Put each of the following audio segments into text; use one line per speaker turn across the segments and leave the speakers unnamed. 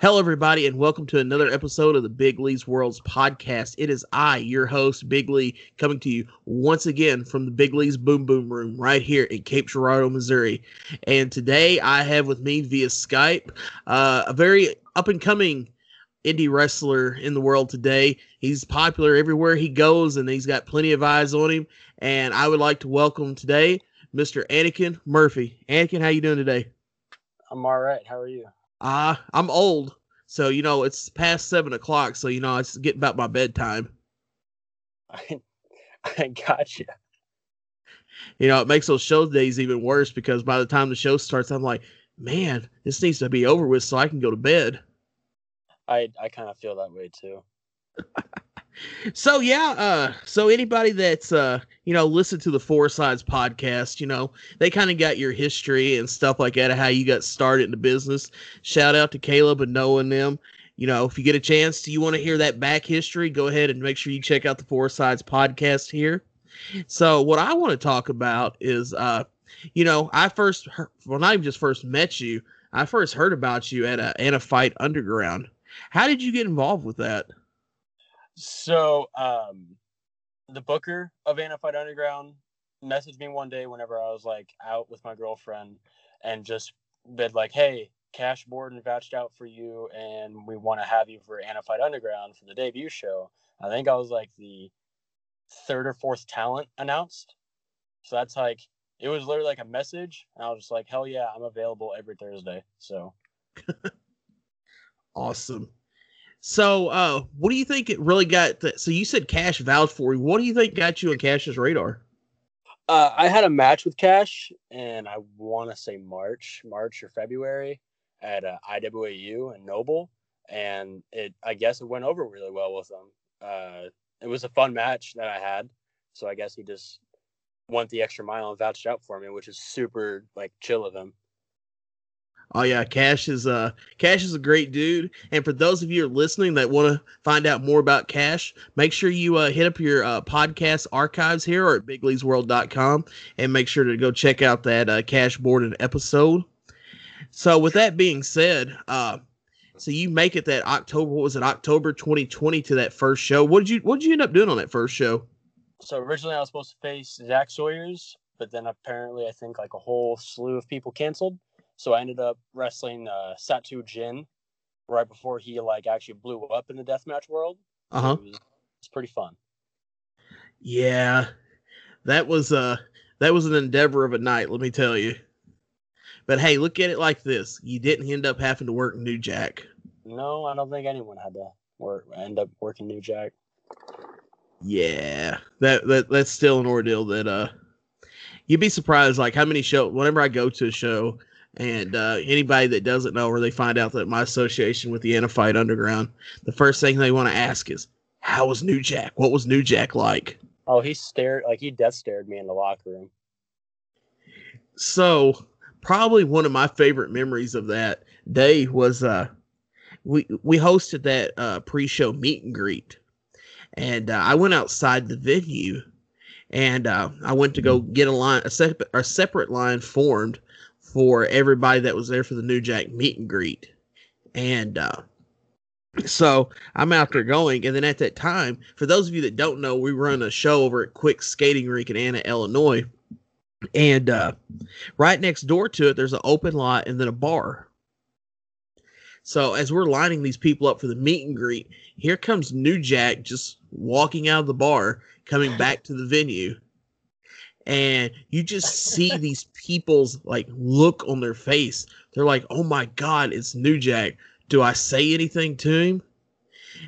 Hello, everybody, and welcome to another episode of the Big Lee's Worlds podcast. It is I, your host, Big Lee, coming to you once again from the Big Boom Boom Room right here in Cape Girardeau, Missouri. And today I have with me via Skype uh, a very up and coming indie wrestler in the world today. He's popular everywhere he goes, and he's got plenty of eyes on him. And I would like to welcome today Mr. Anakin Murphy. Anakin, how you doing today?
I'm all right. How are you?
Uh, I'm old, so you know it's past seven o'clock. So you know it's getting about my bedtime.
I, I got you.
You know it makes those show days even worse because by the time the show starts, I'm like, man, this needs to be over with so I can go to bed.
I I kind of feel that way too.
so yeah, uh, so anybody that's uh, you know, listen to the Four Sides podcast, you know, they kind of got your history and stuff like that, how you got started in the business. Shout out to Caleb and Noah and them. You know, if you get a chance, do you want to hear that back history, go ahead and make sure you check out the Four Sides podcast here. So what I want to talk about is, uh, you know, I first, heard, well, not even just first met you, I first heard about you at a, at a fight underground. How did you get involved with that?
So, um, the booker of Anna Fight Underground messaged me one day whenever I was like out with my girlfriend and just been like, "Hey, Cash Borden vouched out for you, and we want to have you for Anna Fight Underground for the debut show." I think I was like the third or fourth talent announced. So that's like it was literally like a message, and I was just like, "Hell yeah, I'm available every Thursday." So
awesome. So, uh, what do you think it really got? To, so, you said Cash vouched for you. What do you think got you on Cash's radar?
Uh, I had a match with Cash, and I want to say March, March or February at uh, IWAU and Noble, and it. I guess it went over really well with him. Uh, it was a fun match that I had, so I guess he just went the extra mile and vouched out for me, which is super like chill of him.
Oh yeah, Cash is uh Cash is a great dude. And for those of you listening that want to find out more about Cash, make sure you uh, hit up your uh, podcast archives here or at bigleesworld.com and make sure to go check out that uh, Cash Borden episode. So with that being said, uh so you make it that October what was it October 2020 to that first show. What did you what did you end up doing on that first show?
So originally I was supposed to face Zach Sawyer's, but then apparently I think like a whole slew of people canceled. So I ended up wrestling uh, Satu Jin right before he like actually blew up in the deathmatch world.
Uh huh.
It pretty fun.
Yeah, that was uh that was an endeavor of a night, let me tell you. But hey, look at it like this: you didn't end up having to work New Jack.
No, I don't think anyone had to work end up working New Jack.
Yeah, that that that's still an ordeal. That uh, you'd be surprised like how many show. Whenever I go to a show, and uh, anybody that doesn't know, or they find out that my association with the Anna Fight Underground, the first thing they want to ask is, "How was New Jack? What was New Jack like?"
Oh, he stared like he death stared me in the locker room.
So, probably one of my favorite memories of that day was uh, we we hosted that uh, pre-show meet and greet, and uh, I went outside the venue, and uh, I went to go get a line, a, sep- a separate line formed for everybody that was there for the New Jack meet and greet. And uh, so I'm out there going. And then at that time, for those of you that don't know, we run a show over at Quick Skating Rink in Anna, Illinois. And uh, right next door to it, there's an open lot and then a bar. So as we're lining these people up for the meet and greet, here comes New Jack just walking out of the bar, coming back to the venue and you just see these people's like look on their face. They're like, "Oh my god, it's New Jack." Do I say anything to him?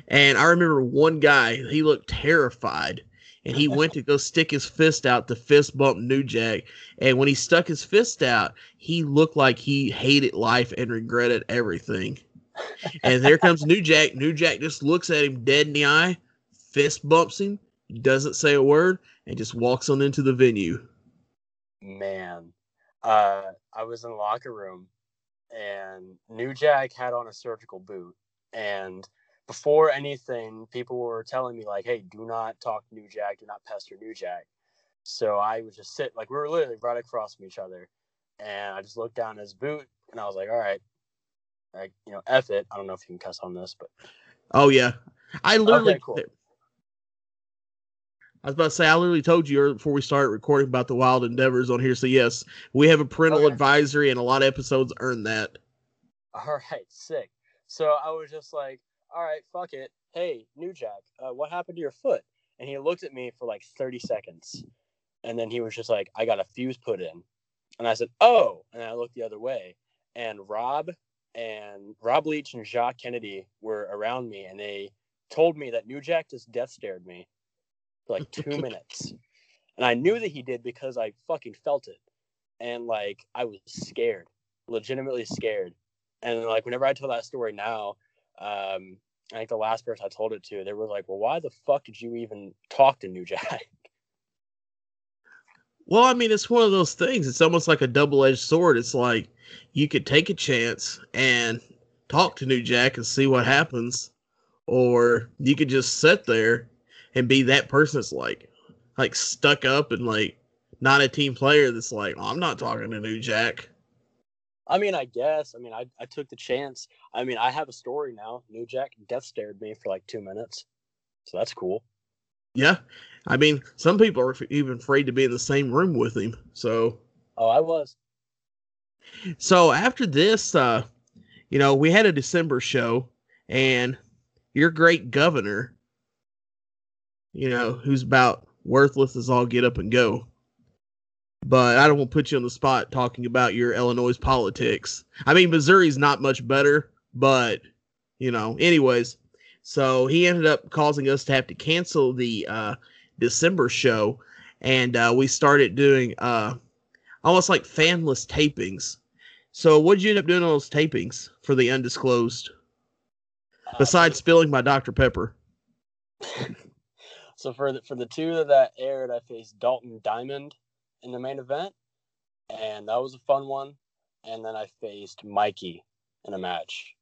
And I remember one guy, he looked terrified and he went to go stick his fist out to fist bump New Jack. And when he stuck his fist out, he looked like he hated life and regretted everything. And there comes New Jack. New Jack just looks at him dead in the eye, fist bumps him, doesn't say a word, and just walks on into the venue.
Man, uh, I was in the locker room, and New Jack had on a surgical boot, and before anything, people were telling me like, "Hey, do not talk New Jack, do not pester New Jack." So I was just sit like we were literally right across from each other, and I just looked down his boot, and I was like, "All right, like you know, F it. I don't know if you can cuss on this, but
Oh yeah, I literally.
Okay, cool.
I was about to say I literally told you before we started recording about the wild endeavors on here. So yes, we have a parental
Okay.
advisory, and a lot of episodes earn that.
all right, sick. So I was just like, all right, fuck it. Hey, New Jack, uh, what happened to your foot? And he looked at me for like 30 seconds. And then he was just like, I got a fuse put in. And I said, oh. And I looked the other way. And Rob and Rob Leach and Jacques Kennedy were around me. And they told me that New Jack just death stared me for like two minutes. And I knew that he did because I fucking felt it. And like, I was scared, legitimately scared. And like whenever I tell that story now, um, I think the last person I told it to, they were like, "Well, why the fuck did you even talk to New Jack?"
Well, I mean, it's one of those things. It's almost like a double-edged sword. It's like you could take a chance and talk to New Jack and see what happens, or you could just sit there and be that person that's like, like stuck up and like not a team player. That's like, "Oh, I'm not talking to New Jack.
I mean, I guess. I mean, I, I took the chance. I mean, I have a story now. New Jack death stared me for like two minutes, so that's cool.
Yeah, I mean, some people are even afraid to be in the same room with him. So,
Oh, I was.
so after this, uh, you know, we had a December show, and your great governor, you know, who's about worthless as all get up and go. But I don't want to put you on the spot talking about your Illinois politics. I mean, Missouri's not much better, but you know, anyways. So he ended up causing us to have to cancel the uh, December show, and uh, we started doing uh, almost like fanless tapings. So what did you end up doing on those tapings for the undisclosed?
Uh,
Besides spilling my Dr. Pepper.
so for the for the two that aired, I faced Dalton Diamond in the main event, and that was a fun one. And then I faced Mikey in a match.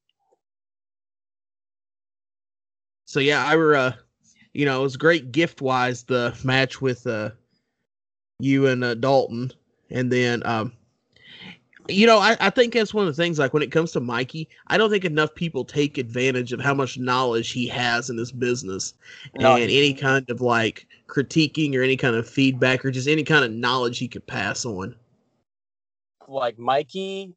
So yeah, I were uh you know, it was great gift wise the match with uh you and uh, Dalton. And then um you know, I, I think that's one of the things like when it comes to Mikey, I don't think enough people take advantage of how much knowledge he has in this business
No,
and any kind of like critiquing or any kind of feedback or just any kind of knowledge he could pass on.
like Mikey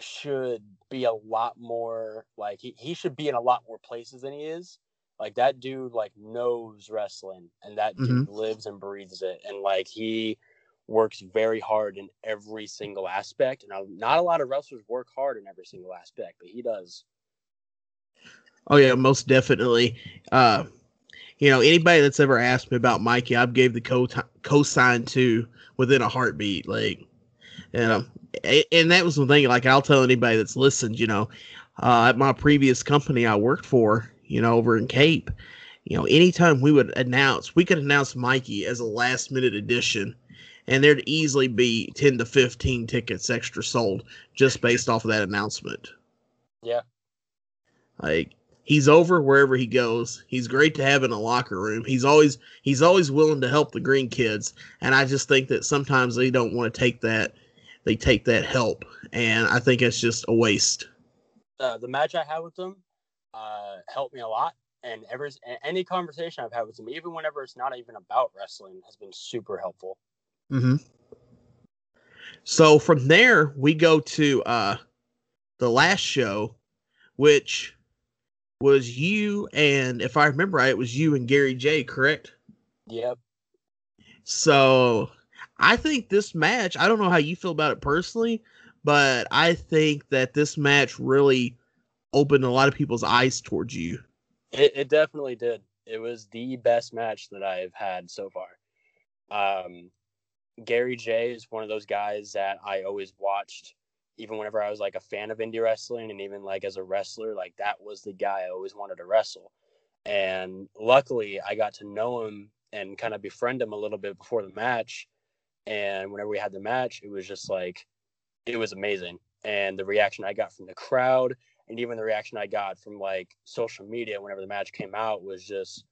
should be a lot more like he, he should be in a lot more places than he is. Like that dude like knows wrestling and that dude mm-hmm. lives and breathes it and like he works very hard in every single aspect and not a lot of wrestlers work hard in every single aspect but he does.
Oh yeah, most definitely. Uh, you know, anybody that's ever asked me about Mikey, I've gave the co cosign to within a heartbeat. Like, and um, and that was the thing. Like, I'll tell anybody that's listened. You know, uh, at my previous company I worked for, you know, over in Cape, you know, anytime we would announce, we could announce Mikey as a last minute addition. And there'd easily be 10 to 15 tickets extra sold just based off of that announcement.
Yeah.
Like he's over wherever he goes. He's great to have in a locker room. He's always he's always willing to help the green kids, and I just think that sometimes they don't want to take that they take that help, and I think it's just a waste.
Uh, the match I had with him uh, helped me a lot and ever any conversation I've had with him even whenever it's not even about wrestling has been super helpful.
Mm-hmm. So from there we go to uh the last show, which was you and if I remember right, it was you and Gary Jay, correct?
Yep.
So I think this match, I don't know how you feel about it personally, but I think that this match really opened a lot of people's eyes towards you.
It, it definitely did. It was the best match that I've had so far. Um, Gary Jay is one of those guys that I always watched, even whenever I was like a fan of indie wrestling, and even like as a wrestler, like that was the guy I always wanted to wrestle. And luckily, I got to know him and kind of befriend him a little bit before the match. And whenever we had the match, it was just like, it was amazing. And the reaction I got from the crowd, and even the reaction I got from like social media whenever the match came out was just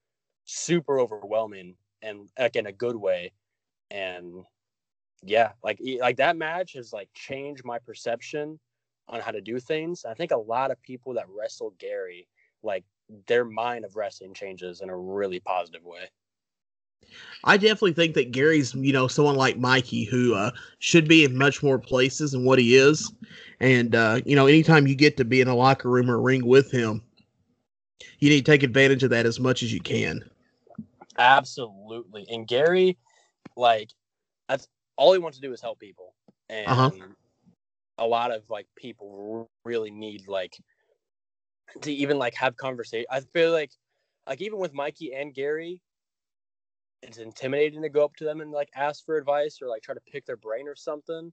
super overwhelming and like in a good way. And yeah, like like that match has like changed my perception on how to do things. I think a lot of people that wrestle Gary, like their mind of wrestling changes in a really positive way.
I definitely think that Gary's, you know, someone like Mikey who uh, should be in much more places than what he is. And, uh, you know, anytime you get to be in a locker room or ring with him, you need to take advantage of that as much as you can.
Absolutely. And Gary, like, that's all he wants to do is help people. And uh-huh. a lot of like people really need like to even like have conversation. I feel like like even with Mikey and Gary, it's intimidating to go up to them and like ask for advice or like try to pick their brain or something.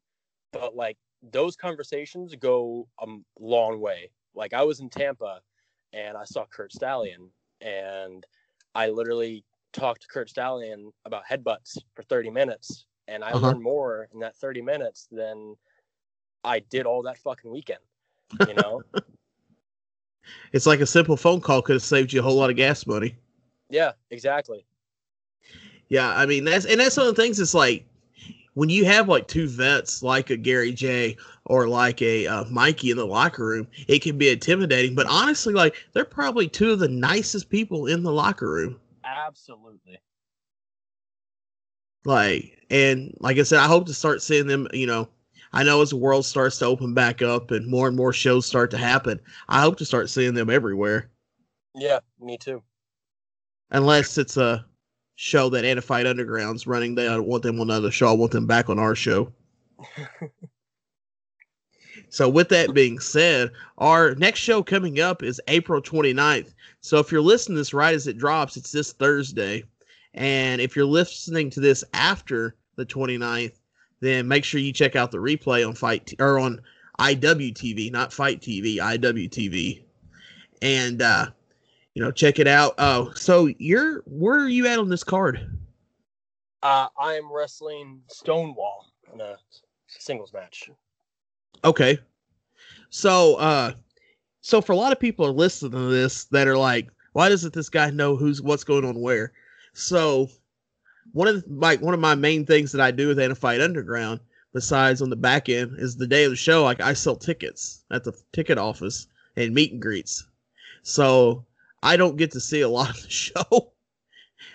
But like those conversations go a long way. Like I was in Tampa and I saw Curt Stallion and I literally talked to Curt Stallion about headbutts for 30 minutes and I uh-huh. learned more in that 30 minutes than I did all that fucking weekend, you know?
it's like a simple phone call could have saved you a whole lot of gas money.
Yeah, exactly.
Yeah, I mean that's and that's one of the things. It's like when you have like two vets like a Gary Jay or like a uh, Mikey in the locker room, it can be intimidating. But honestly, like they're probably two of the nicest people in the locker room.
Absolutely.
Like and like I said, I hope to start seeing them. You know, I know as the world starts to open back up and more and more shows start to happen, I hope to start seeing them everywhere.
Yeah, me too.
Unless it's a show that Antifight Underground's running. They don't want them on another show. I want them back on our show. so with that being said, our next show coming up is April 29th. So if you're listening to this right as it drops, it's this Thursday. And if you're listening to this after the 29th, then make sure you check out the replay on Fight T- or on IWTV, not Fight TV, IWTV. And uh you know, check it out. Oh, so you're where are you at on this card?
Uh, I am wrestling Stonewall in a singles match.
Okay. So, uh, so for a lot of people are listening to this that are like, why doesn't this guy know who's what's going on where? So, one of the, like one of my main things that I do with Antifight Underground, besides on the back end, is the day of the show. Like I sell tickets at the ticket office and meet and greets. So I don't get to see a lot of the show.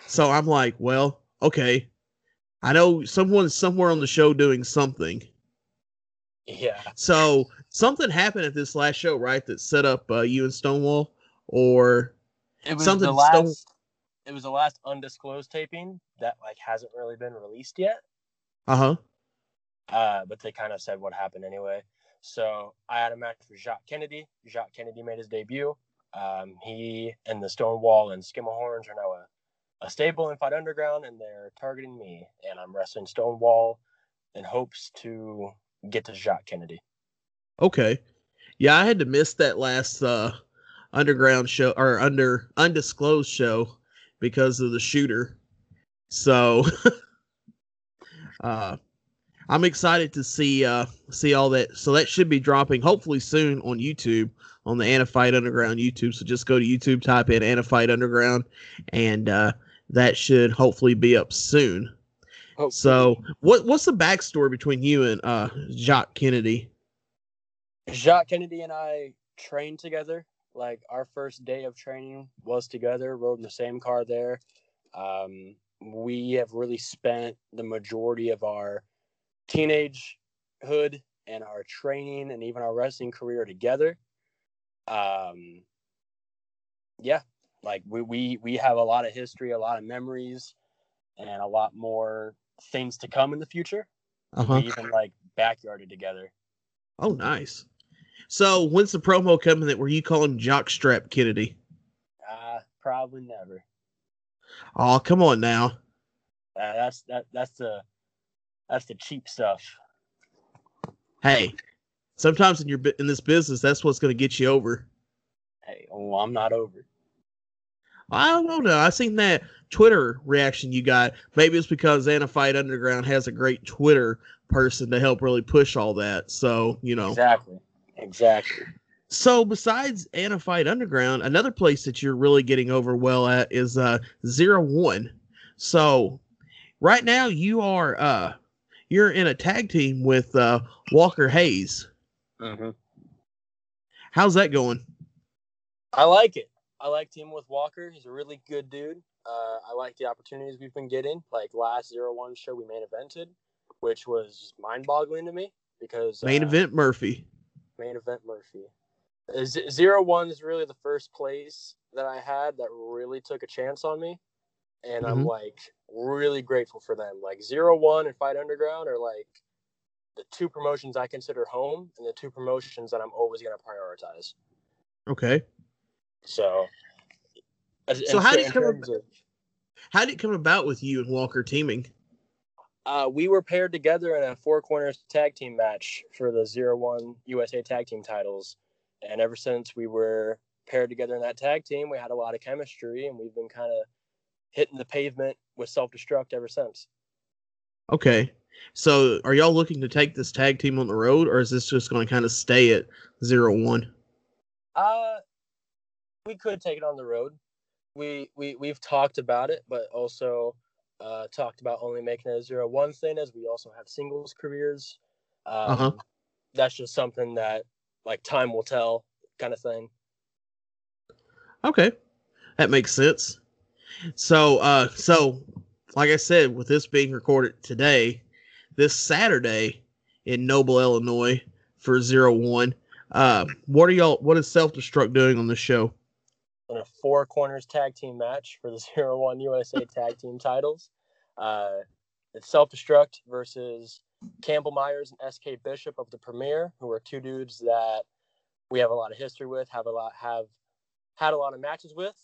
So I'm like, well, okay. I know someone's somewhere on the show doing something.
Yeah.
So something happened at this last show, right? That set up uh, you and Stonewall, or
it was something. The last, Stone- it was the last undisclosed taping that like hasn't really been released yet.
Uh-huh.
Uh But they kind of said what happened anyway. So I had a match with Jacques Kennedy. Jacques Kennedy made his debut. Um, he and the Stonewall and Skimmerhorns are now a, a stable in Fight Underground, and they're targeting me. And I'm wrestling Stonewall in hopes to get to Jacques Kennedy.
Okay. Yeah, I had to miss that last uh, underground show or under undisclosed show because of the shooter. So uh I'm excited to see uh see all that. So that should be dropping hopefully soon on YouTube on the Antifight Underground YouTube. So just go to YouTube, type in Antifight Underground, and uh, that should hopefully be up soon. So what what's the backstory between you and uh, Jacques Kennedy?
Jacques Kennedy and I trained together. Like our first day of training was together. Rode in the same car there. Um, we have really spent the majority of our teenagehood and our training and even our wrestling career together um yeah like we we we have a lot of history a lot of memories and a lot more things to come in the future uh-huh. even like backyarded together
oh nice so when's the promo coming that were you calling jockstrap kennedy
uh probably never
oh come on now
uh, that's that that's the that's the cheap stuff
hey sometimes in your in this business, that's what's going to get you over.
Hey, oh, I'm not over.
I don't know. I seen that Twitter reaction you got. Maybe it's because Antifight Underground has a great Twitter person to help really push all that. So you know
exactly, exactly.
So besides Antifight Underground, another place that you're really getting over well at is uh Zero One. So right now you are uh you're in a tag team with uh Walker Hayes.
Mm-hmm.
How's that going?
I like it. I like teaming with Walker. He's a really good dude. Uh, I like the opportunities we've been getting. Like last zero one show we main evented, which was mind boggling to me because
main
uh,
event Murphy.
Main event Murphy. Zero one is really the first place that I had that really took a chance on me, and mm-hmm. I'm like really grateful for them. Like zero one and Fight Underground are like the two promotions I consider home, and the two promotions that I'm always going to prioritize.
Okay.
So.
So how did it come? About, of, how did it come about with you and Walker teaming?
Uh, we were paired together in a four corners tag team match for the zero one USA tag team titles and ever since we were paired together in that tag team, we had a lot of chemistry, and we've been kind of hitting the pavement with self destruct ever since.
Okay. So are y'all looking to take this tag team on the road or is this just going to kind of stay at zero one?
Uh we could take it on the road. We we we've talked about it, but also uh talked about only making it a zero one thing as we also have singles careers. Um, uh-huh. that's just something that like time will tell kind of thing.
Okay. That makes sense. So uh so like I said, with this being recorded today, this Saturday in Noble, Illinois for zero one. Uh what are y'all what is self destruct doing on the show?
In a four corners tag team match for the zero one USA tag team titles. Uh it's self destruct versus Campbell Myers and SK Bishop of the Premier, who are two dudes that we have a lot of history with, have a lot have had a lot of matches with,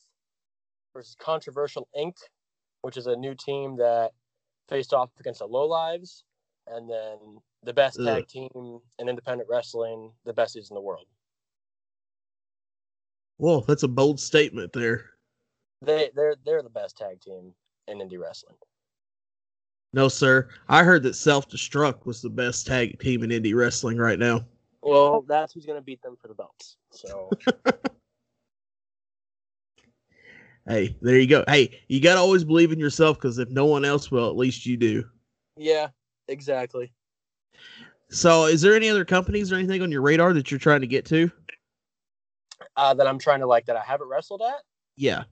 versus Controversial Inc., which is a new team that faced off against the Low Lives, and then the best Ugh. tag team in independent wrestling, the besties in the world.
Whoa, that's a bold statement there.
They they're they're the best tag team in indie wrestling.
No, sir. I heard that Self Destruct was the best tag team in indie wrestling right now.
Well, that's who's going to beat them for the belts. So.
hey, there you go. Hey, you got to always believe in yourself because if no one else will, at least you do.
Yeah, exactly.
So, is there any other companies or anything on your radar that you're trying to get to?
Uh, that I'm trying to like that I haven't wrestled at.
Yeah.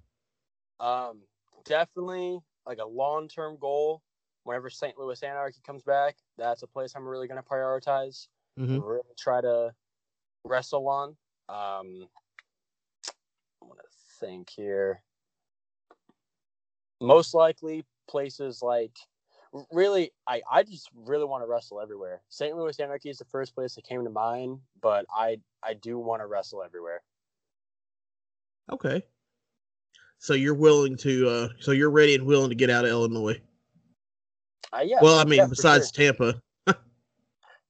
Um, definitely like a long term goal whenever St. Louis Anarchy comes back, that's a place I'm really going to prioritize. Mm-hmm. Really try to wrestle on. Um, I want to think here. Most likely places like really I, I just really want to wrestle everywhere. St. Louis Anarchy is the first place that came to mind, but I I do want to wrestle everywhere.
Okay. So you're willing to uh so you're ready and willing to get out of Illinois.
Uh, yeah.
Well, I mean, yeah, besides sure. Tampa.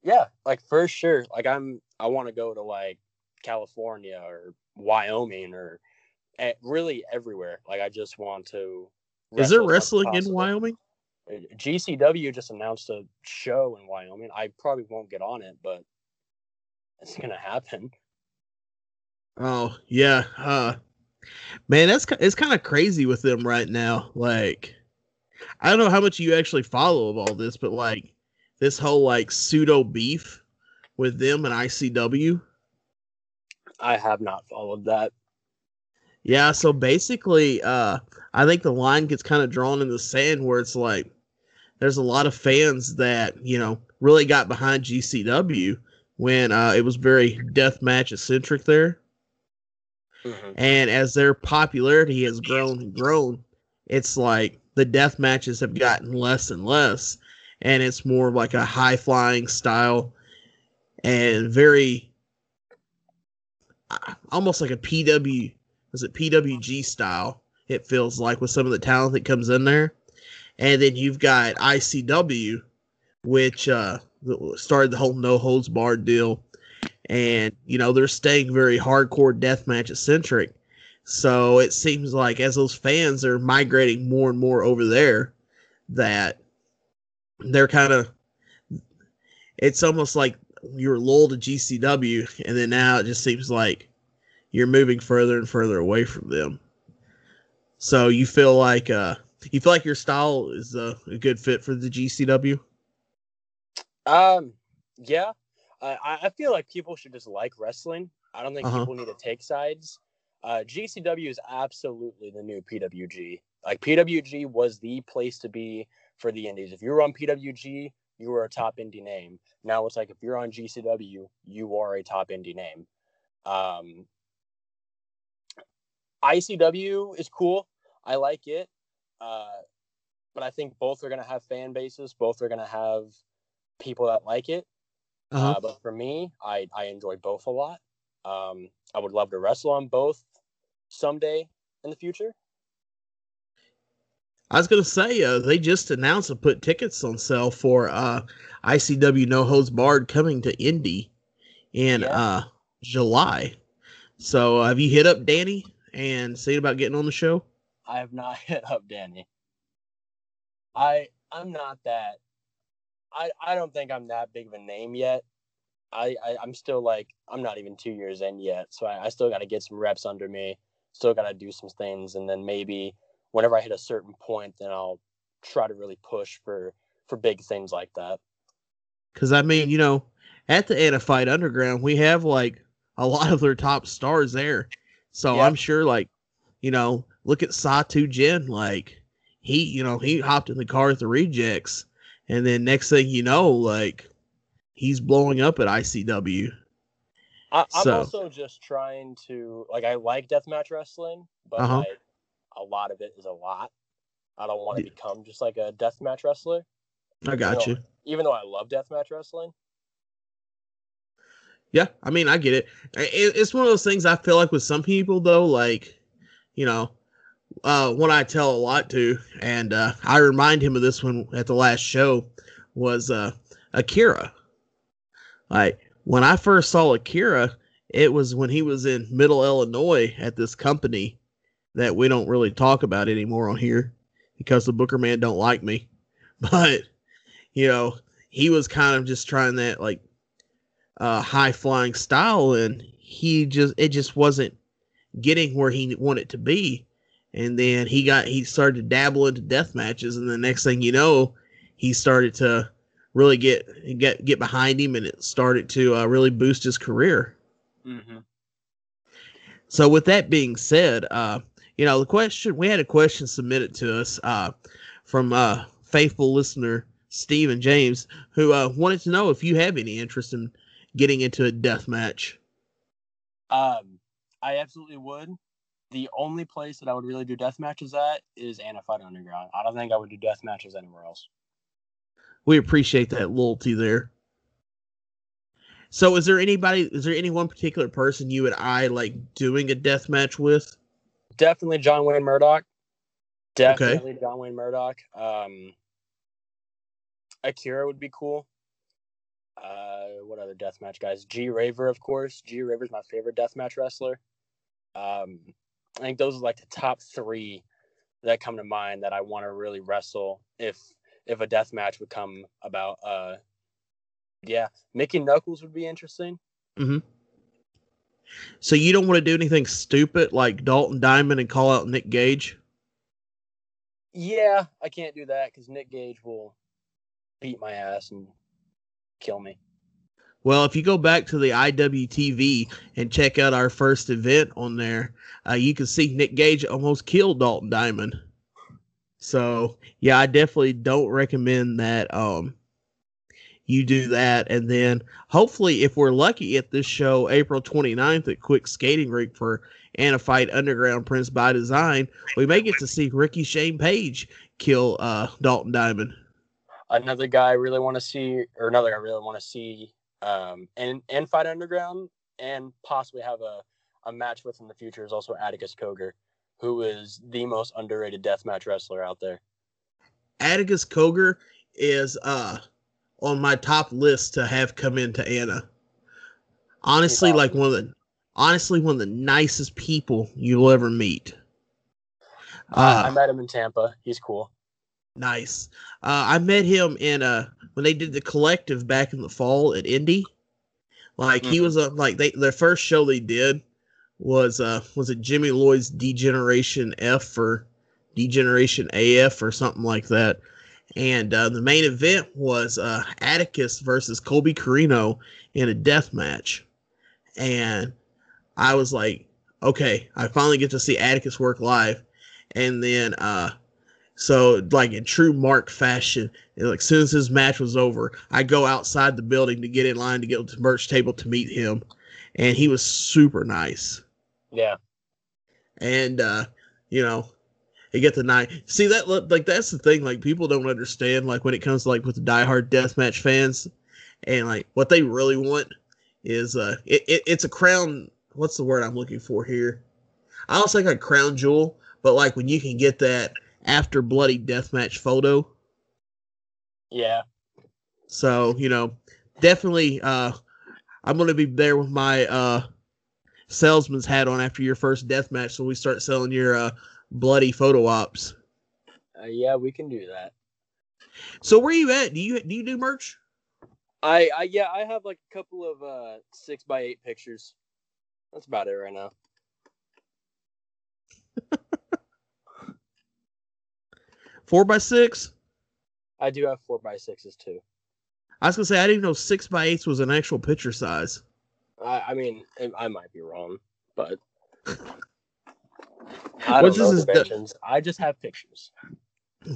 yeah, like for sure. Like I'm, I want to go to like California or Wyoming or eh, really everywhere. Like I just want to.
Is there wrestling in Wyoming?
Uh, GCW just announced a show in Wyoming. I probably won't get on it, but it's gonna happen.
Oh yeah, uh, man, that's it's kind of crazy with them right now. Like, I don't know how much you actually follow of all this, but like this whole like pseudo beef with them and ICW.
I have not followed that.
Yeah, so basically, uh, I think the line gets kind of drawn in the sand where it's like there's a lot of fans that you know really got behind GCW when uh, it was very death match eccentric there. Mm-hmm. And as their popularity has grown and grown, it's like the death matches have gotten less and less, and it's more like a high flying style and very uh, almost like a PW is it PWG style it feels like with some of the talent that comes in there. And then you've got ICW, which uh, started the whole no holds barred deal. And, you know, they're staying very hardcore deathmatch eccentric. So it seems like as those fans are migrating more and more over there, that they're kind of it's almost like you're lulled to GCW, and then now it just seems like you're moving further and further away from them. So you feel like uh, you feel like your style is uh, a good fit for the GCW.
Um, yeah, I I feel like people should just like wrestling. I don't think
Uh-huh.
people need to take sides. Uh, GCW is absolutely the new PWG. Like PWG was the place to be for the indies. If you were on PWG, you were a top indie name. Now it's like if you're on GCW, you are a top indie name. Um, ICW is cool. I like it. Uh, but I think both are going to have fan bases. Both are going to have people that like it.
Uh-huh.
Uh, but for me, I, I enjoy both a lot. Um, I would love to wrestle on both someday in the future.
I was gonna say uh, they just announced and put tickets on sale for uh, ICW No Holds Barred coming to Indy in
Yeah.
uh, July. So uh, have you hit up Danny and seen about getting on the show?
I have not hit up Danny. I I'm not that. I I don't think I'm that big of a name yet. I, I I'm still like I'm not even two years in yet, so I, I still got to get some reps under me. Still got to do some things, and then maybe whenever I hit a certain point, then I'll try to really push for for big things like that.
Because I mean, you know, at the Anna Fight Underground, we have like a lot of their top stars there. So
Yeah.
I'm sure, like, you know, look at Satu Jin. Like, he, you know, he hopped in the car with the rejects, and then next thing you know, like, he's blowing up at ICW.
I, I'm
So-
also just trying to like I like deathmatch wrestling, but
Uh-huh.
like a lot of it is a lot. I don't want to
Yeah.
become just like a deathmatch wrestler.
I got you.
Even though I love deathmatch wrestling.
Yeah, I mean, I get it. It- It's one of those things I feel like with some people though, like, you know, uh, one I tell a lot to, and uh, I remind him of this one at the last show was uh, Akira. Like when I first saw Akira, it was when he was in Middle Illinois at this company that we don't really talk about anymore on here because the Booker man don't like me. But you know, he was kind of just trying that like uh, high flying style, and he just it just wasn't getting where he wanted to be. And then he got he started to dabble into death matches, and the next thing you know, he started to really get get get behind him, and it started to uh, really boost his career.
Mm-hmm.
So with that being said, uh, you know, the question we had a question submitted to us uh, from uh, faithful listener Stephen James, who uh, wanted to know if you have any interest in getting into a death match.
Um, I absolutely would. The only place that I would really do death matches at is Anna Fight Underground. I don't think I would do death matches anywhere else.
We appreciate that loyalty there. So, is there anybody? Is there any one particular person you and I like doing a death match with?
Definitely John Wayne Murdoch. Definitely John Wayne Murdoch. Um, Akira would be cool. Uh, what other deathmatch guys? G Raver, of course. G Raver's my favorite deathmatch wrestler. Um, I think those are like the top three that come to mind that I want to really wrestle if if a death match would come about. Uh, yeah, Mickie Knuckles would be interesting. Mm-hmm.
So you don't want to do anything stupid like Dalton Diamond and call out Nick Gage?
Yeah, I can't do that because Nick Gage will beat my ass and kill me.
Well, if you go back to the IWTV and check out our first event on there, uh, you can see Nick Gage almost killed Dalton Diamond. So yeah, I definitely don't recommend that. Um, you do that, and then hopefully, if we're lucky at this show, April 29th at Quick Skating Rink for Anna Fight Underground Prince by Design, we may get to see Ricky Shane Page kill uh, Dalton Diamond.
another guy I really want to see, or another guy I really want to see, um, and and fight underground, and possibly have a, a match with in the future is also Atticus Cogar, who is the most underrated deathmatch wrestler out there.
Atticus Cogar is uh on my top list to have come into Anna. Honestly,
He's
like one of the honestly one of the nicest people you'll ever meet.
I- I
Uh,
met him in Tampa. He's cool.
Nice. Uh, I met him in uh when they did the collective back in the fall at Indy. Like he
Mhm.
was a like they their first show they did was uh was it Jimmy Lloyd's Degeneration F or Degeneration AF or something like that. And uh, the main event was uh, Atticus versus Colby Corino in a death match. And I was like, okay, I finally get to see Atticus work live. And then, uh, so like in true Mark fashion, like as soon as his match was over, I go outside the building to get in line to get to the merch table to meet him, and he was super nice.
Yeah.
And uh, you know, he get the night. See that like that's the thing. Like people don't understand like when it comes to like with the diehard deathmatch fans, and like what they really want is uh, it, it it's a crown. What's the word I'm looking for here? I don't say like a crown jewel, but like when you can get that after bloody deathmatch photo.
Yeah.
So, you know, definitely uh I'm gonna be there with my uh salesman's hat on after your first deathmatch so we start selling your uh bloody photo ops.
Uh, yeah, we can do that.
So where you at? Do you do you do merch?
I, I yeah, I have like a couple of uh six by eight pictures. That's about it right now.
Four by six?
I do have four by sixes too.
I was gonna say I didn't know six by eights was an actual picture size.
I, I mean, I might be wrong, but
I don't know
dimensions. I just have pictures.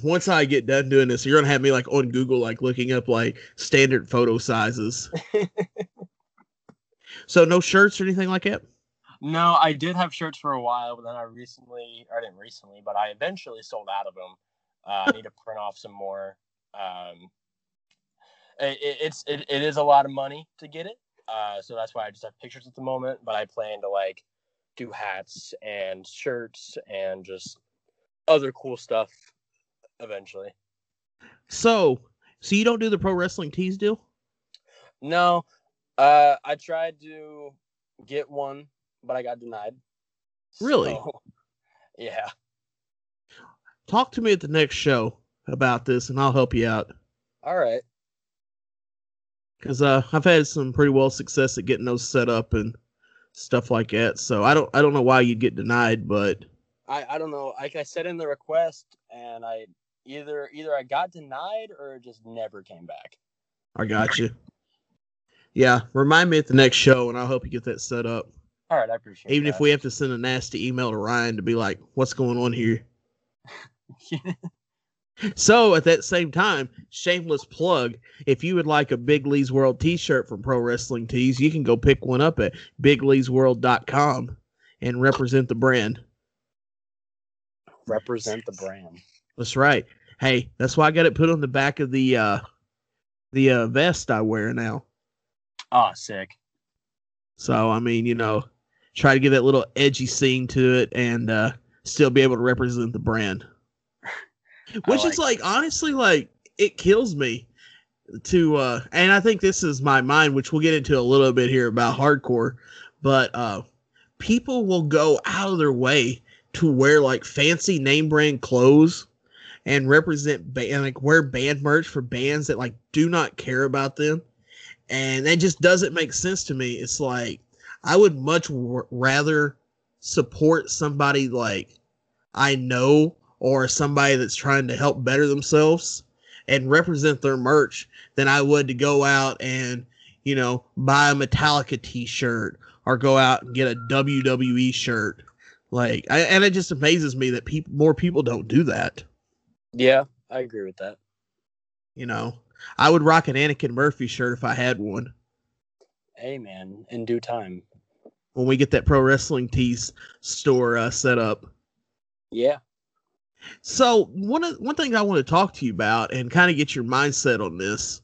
Once I get done doing this, you're gonna have me like on Google, like looking up like standard photo sizes. so no shirts or anything like that.
No, I did have shirts for a while, but then I recently, or I didn't recently, but I eventually sold out of them. Uh, I need to print off some more. Um, it, it's it, it is a lot of money to get it, uh, so that's why I just have pictures at the moment. But I plan to like do hats and shirts and just other cool stuff eventually.
So, so you don't do the pro wrestling tees deal?
No, uh, I tried to get one, but I got denied.
Really?
So, yeah.
Talk to me at the next show about this, and I'll help you out.
All right.
Because uh, I've had some pretty well success at getting those set up and stuff like that. So I don't I don't know why you'd get denied, but
I I don't know. Like I said in the request, and I either either I got denied or it just never came back.
I got you. Yeah, remind me at the next show, and I'll help you get that set up.
All right, I appreciate.
Even
that.
if we have to send a nasty email to Ryan to be like, "What's going on here?" so at that same time, shameless plug, if you would like a Big Lee's World t-shirt from Pro Wrestling Tees, you can go pick one up at bigleesworld.com and represent the brand.
Represent the brand.
That's right. Hey, that's why I got it put on the back of the uh the uh, vest I wear now.
Oh, sick.
So I mean, you know, try to give that little edgy scene to it and uh still be able to represent the brand. Which like is like honestly like it kills me to uh and I think this is my mind, which we'll get into a little bit here about hardcore, but uh people will go out of their way to wear like fancy name brand clothes and represent band like wear band merch for bands that like do not care about them and that just doesn't make sense to me. It's like i would much w- rather support somebody like i know or somebody that's trying to help better themselves and represent their merch than i would to go out and you know buy a metallica t-shirt or go out and get a wwe shirt like I, and it just amazes me that people more people don't do that
yeah, I agree with that.
You know, I would rock an Anakin Murphy shirt if I had one.
Hey, man, in due time.
When we get that pro wrestling tees store uh, set up.
Yeah.
So one of, one thing I want to talk to you about and kind of get your mindset on this,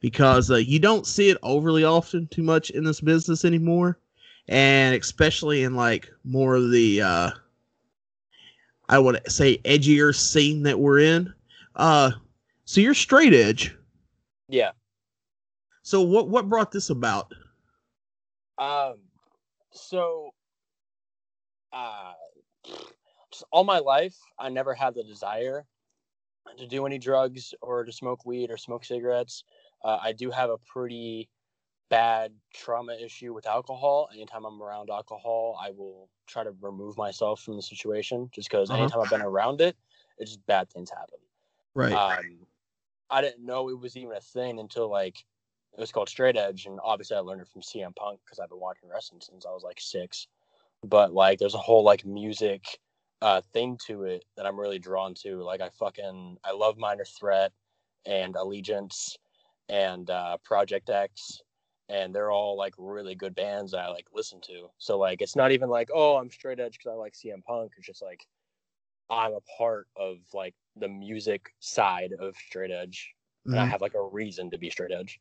because uh, you don't see it overly often too much in this business anymore, and especially in like more of the uh, I would say edgier scene that we're in. Uh so you're straight edge.
Yeah.
So what what brought this about?
Um so uh all my life I never had the desire to do any drugs or to smoke weed or smoke cigarettes. Uh, I do have a pretty bad trauma issue with alcohol. Anytime I'm around alcohol, I will try to remove myself from the situation just because uh-huh. anytime I've been around it, it's just bad things happen.
Right.
Um, I didn't know it was even a thing until like it was called Straight Edge, and obviously I learned it from CM Punk because I've been watching wrestling since I was like six. But like, there's a whole like music uh, thing to it that I'm really drawn to. Like, I fucking I love Minor Threat and Allegiance and uh, Project X, and they're all like really good bands that I like listen to. So like, it's not even like oh I'm straight edge because I like CM Punk. It's just like I'm a part of like the music side of straight edge, and I
Mhm.
have like a reason to be straight edge.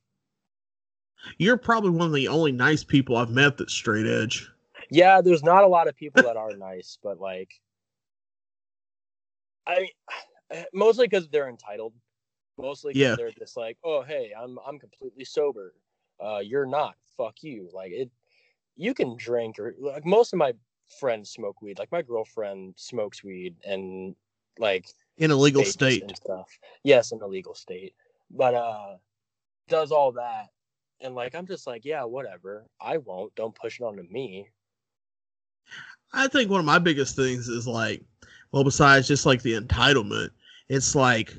You're probably one of the only nice people I've met that's straight edge.
Yeah, there's not a lot of people that are nice, but like, I mostly because they're entitled. Mostly because
Yeah.
they're just like, oh hey, I'm I'm completely sober. Uh, you're not. Fuck you. Like it, you can drink or like most of my friends smoke weed. Like my girlfriend smokes weed and like
In a legal state.
and stuff. Yes, in a legal state, but uh, does all that. And like I'm just like, yeah, whatever. I won't. Don't push it onto me.
I think one of my biggest things is like, well, besides just like the entitlement, it's like,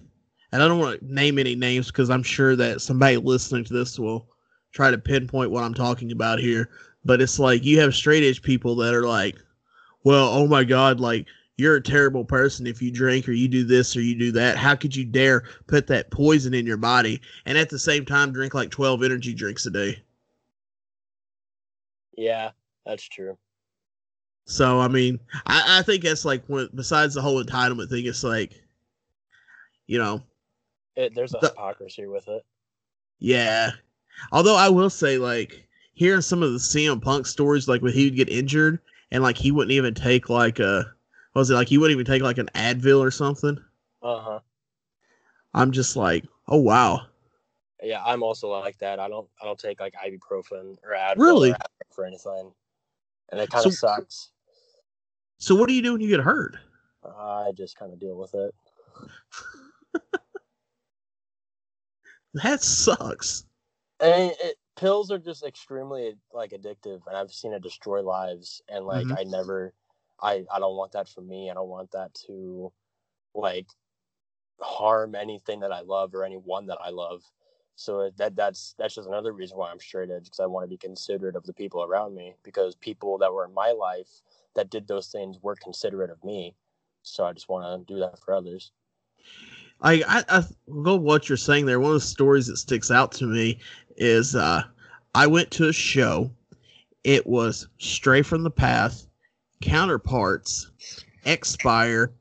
and I don't want to name any names because I'm sure that somebody listening to this will try to pinpoint what I'm talking about here. But it's like you have straight edge people that are like, well, oh my God, like you're a terrible person if you drink or you do this or you do that. How could you dare put that poison in your body and at the same time drink like 12 energy drinks a day?
Yeah, that's true.
So I mean, I, I think that's like when besides the whole entitlement thing, it's like, you know,
It, there's a
The-
hypocrisy with it.
yeah. Although I will say, like, hearing some of the CM Punk stories, like when he would get injured and like he wouldn't even take like a, what was it like he wouldn't even take like an Advil or something.
Uh huh.
I'm just like, oh wow,
Yeah, I'm also like that. I don't I don't take like ibuprofen or Advil
Really?
or Advil for anything, and it kind of
So-
sucks.
So what do you do when you get hurt?
I just kind of deal with it.
That sucks.
And it, pills are just extremely like addictive, and I've seen it destroy lives. And like
Mhm.
I never, I I don't want that for me. I don't want that to, like, harm anything that I love or anyone that I love. So that that's that's just another reason why I'm straight edge because I want to be considerate of the people around me because people that were in my life that did those things were considerate of me. So I just want to do that for others.
I, I, I go what you're saying there. One of the stories that sticks out to me is uh, I went to a show. It was Stray from the Path, Counterparts, Expire,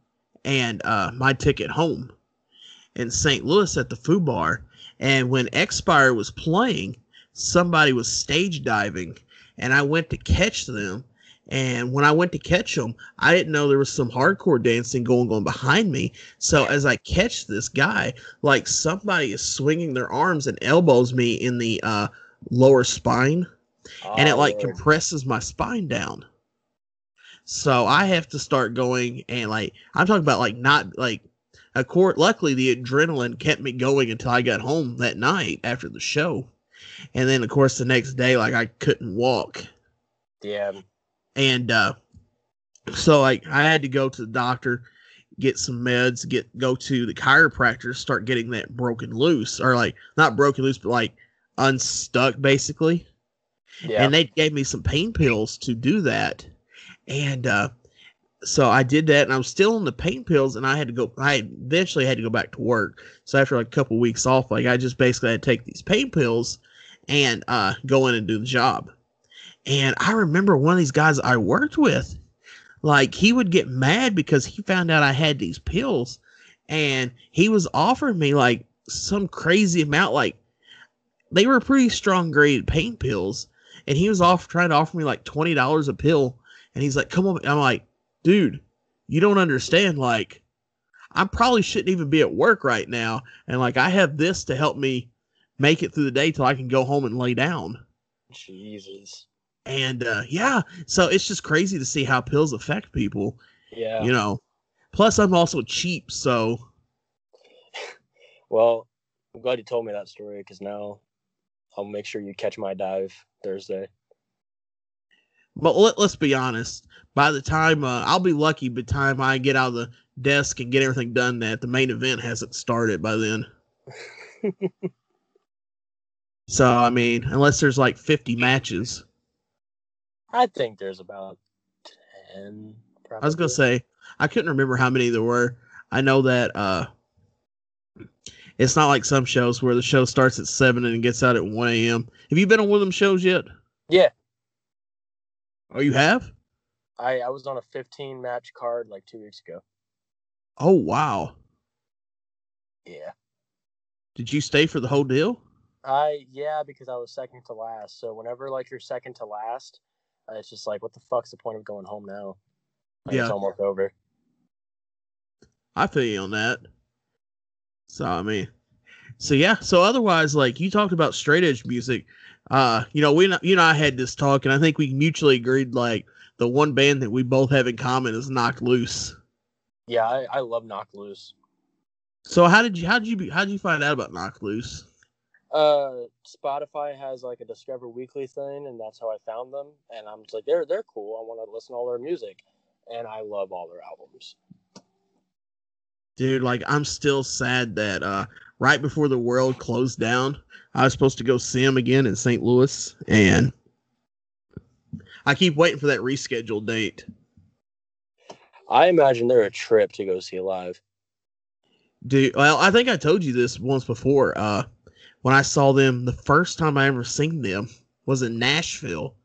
and uh, My Ticket Home in St. Louis at the Fubar. And when Expire was playing, somebody was stage diving, and I went to catch them. And when I went to catch them, I didn't know there was some hardcore dancing going on behind me. So as I catch this guy, like somebody is swinging their arms and elbows me in the uh, lower spine, and it
Oh,
like
Lord.
compresses my spine down. So I have to start going and like I'm talking about like not like a court. Luckily, the adrenaline kept me going until I got home that night after the show, and then of course the next day like I couldn't walk
yeah,
and uh so like I had to go to the doctor, get some meds, get go to the chiropractor, start getting that broken loose, or like not broken loose, but like unstuck basically.
yeah.
And they gave me some pain pills to do that, and uh so I did that, and I was still on the pain pills, and I had to go. I eventually had to go back to work. So after like a couple weeks off, like I just basically had to take these pain pills and uh go in and do the job. And I remember one of these guys I worked with, like he would get mad because he found out I had these pills, and he was offering me like some crazy amount, like they were pretty strong grade pain pills, and he was off trying to offer me like twenty dollars a pill, and he's like, "Come on," I'm like, "Dude, you don't understand. Like, I probably shouldn't even be at work right now, and like I have this to help me make it through the day till I can go home and lay down."
Jesus.
And uh, yeah, so it's just crazy to see how pills affect people,
Yeah.
you know. Plus, I'm also cheap, so
Well, I'm glad you told me that story because now I'll make sure you catch my dive Thursday.
But let, let's be honest. By the time uh, I'll be lucky, by the time I get out of the desk and get everything done, that the main event hasn't started by then. So I mean, unless there's like 50 matches,
I think there's about ten. Probably.
I was gonna say I couldn't remember how many there were. I know that uh, it's not like some shows where the show starts at seven and it gets out at 1 a.m. Have you been on one of them shows yet?
Yeah,
Oh, you have?
I I was on a 15 match card like two weeks ago.
Oh wow!
Yeah.
Did you stay for the whole deal?
I yeah because I was second to last. So whenever like you're second to last, uh, it's just like what the fuck's the point of going home now? Like,
Yeah.
it's almost over.
I feel you on that. So I mean, so yeah. So otherwise, like you talked about straight edge music. Uh, you know, we you know I had this talk, and I think we mutually agreed like the one band that we both have in common is Knocked Loose.
Yeah, I, I love Knocked Loose.
So how did you how did you how did you find out about Knocked Loose?
Uh, Spotify has like a Discover Weekly thing, and that's how I found them. And I'm just like, they're they're cool. I want to listen to all their music, and I love all their albums.
Dude, like I'm still sad that uh right before the world closed down, I was supposed to go see him again in St. Louis, and I keep waiting for that rescheduled date.
I imagine they're a trip to go see live.
Dude, well, I think I told you this once before. Uh, when I saw them, the first time I ever seen them was in Nashville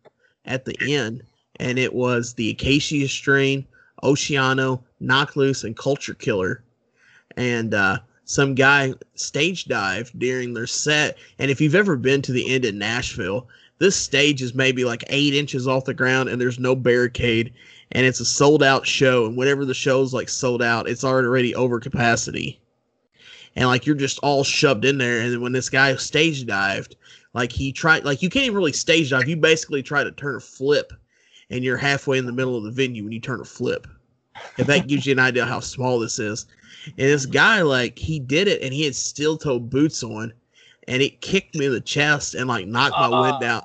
at the end, and it was the Acacia Strain, Oceano, Knocked Loose, and Culture Killer. And uh, some guy stage dived during their set. And if you've ever been to the end in Nashville, this stage is maybe like eight inches off the ground, and there's no barricade, and it's a sold out show. And whenever the show's like sold out, it's already over capacity and like you're just all shoved in there. And when this guy stage dived, like he tried, like you can't even really stage dive. You basically try to turn a flip, and you're halfway in the middle of the venue when you turn a flip. If that gives you an idea how small this is. And this guy, like, he did it, and he had steel toe boots on, and it kicked me in the chest and like knocked my wind
Ah,
out.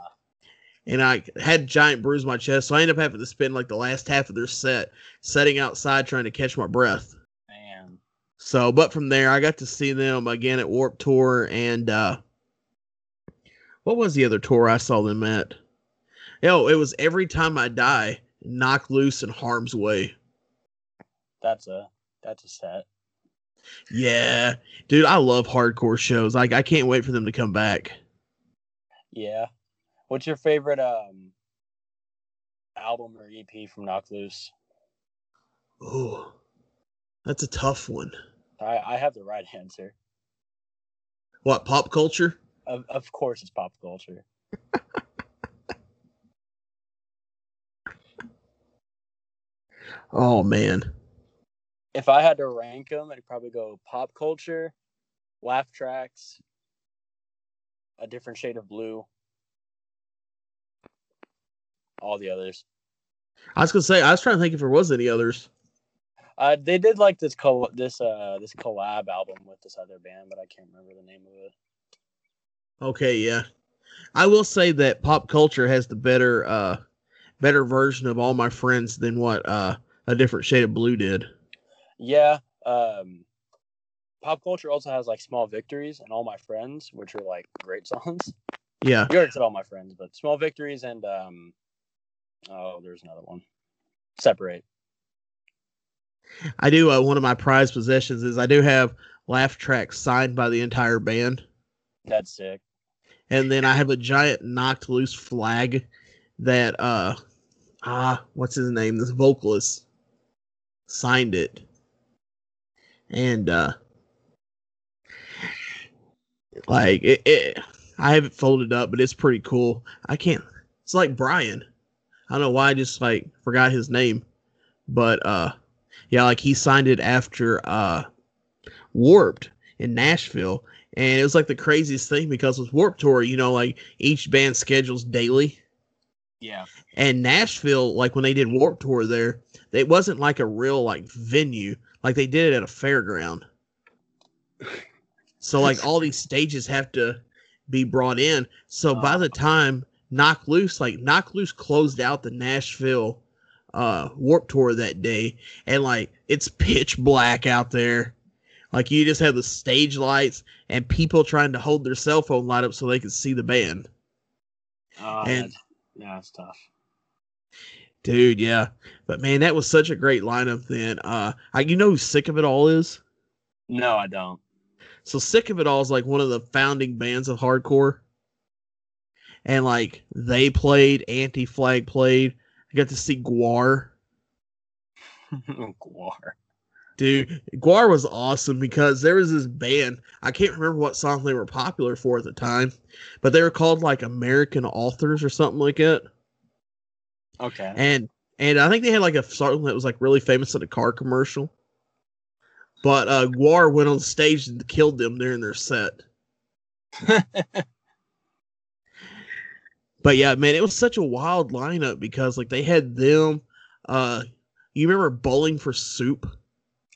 And I had giant bruise my chest, so I ended up having to spend like the last half of their set setting outside trying to catch my breath.
Man,
So, but from there, I got to see them again at Warped Tour, and uh, what was the other tour I saw them at? Oh, it was Every Time I Die, Knocked Loose, and Harm's Way.
that's a that's a set.
Yeah, dude, I love hardcore shows. Like, I can't wait for them to come back.
Yeah. What's your favorite um album or EP from Knocked Loose?
Oh, that's a tough one.
I I have the right answer.
What pop culture?
Of of course, it's pop culture.
Oh man,
If I had to rank them, I'd probably go pop culture, laugh tracks, a different shade of blue, all the others.
I was gonna say I was trying to think if there was any others.
Uh, they did like this col- this uh this collab album with this other band, but I can't remember the name of it.
Okay, yeah. I will say that pop culture has the better uh better version of all my friends than what uh a different shade of blue did.
Yeah, um, pop culture also has like small victories and all my friends, which are like great songs.
Yeah.
You already said all my friends, but small victories and um, oh, there's another one. Separate.
I do uh, one of my prized possessions is I do have laugh tracks signed by the entire band.
That's sick.
And then I have a giant knocked loose flag that uh ah what's his name? This vocalist signed it. And uh like it, it I have it folded up, but it's pretty cool. I can't it's like Bryan. I don't know why I just like forgot his name. But uh yeah, like he signed it after uh Warped in Nashville. And it was like the craziest thing because with Warped Tour, you know, like each band schedules daily.
Yeah.
And Nashville, like when they did Warped Tour there, it wasn't like a real like venue. Like they did it at a fairground. So like all these stages have to be brought in. So by the time Knocked Loose, like Knocked Loose closed out the Nashville uh Warped Tour that day, and like it's pitch black out there. Like you just have the stage lights and people trying to hold their cell phone light up so they can see the band.
Oh,
And-
that's, yeah, it's tough.
Dude, yeah. But man, that was such a great lineup then. Uh I, you know who Sick of It All is?
No, I don't.
So Sick of It All is like one of the founding bands of hardcore. And like they played, Anti Flag played. I got to see Gwar.
Gwar.
Dude, Gwar was awesome because there was this band. I can't remember what song they were popular for at the time, but they were called like American Authors or something like that.
Okay.
And and I think they had like a song that was like really famous in a car commercial. But uh Gwar went on stage and killed them during their set. But yeah, man, it was such a wild lineup because like they had them. Uh, you remember Bowling for Soup?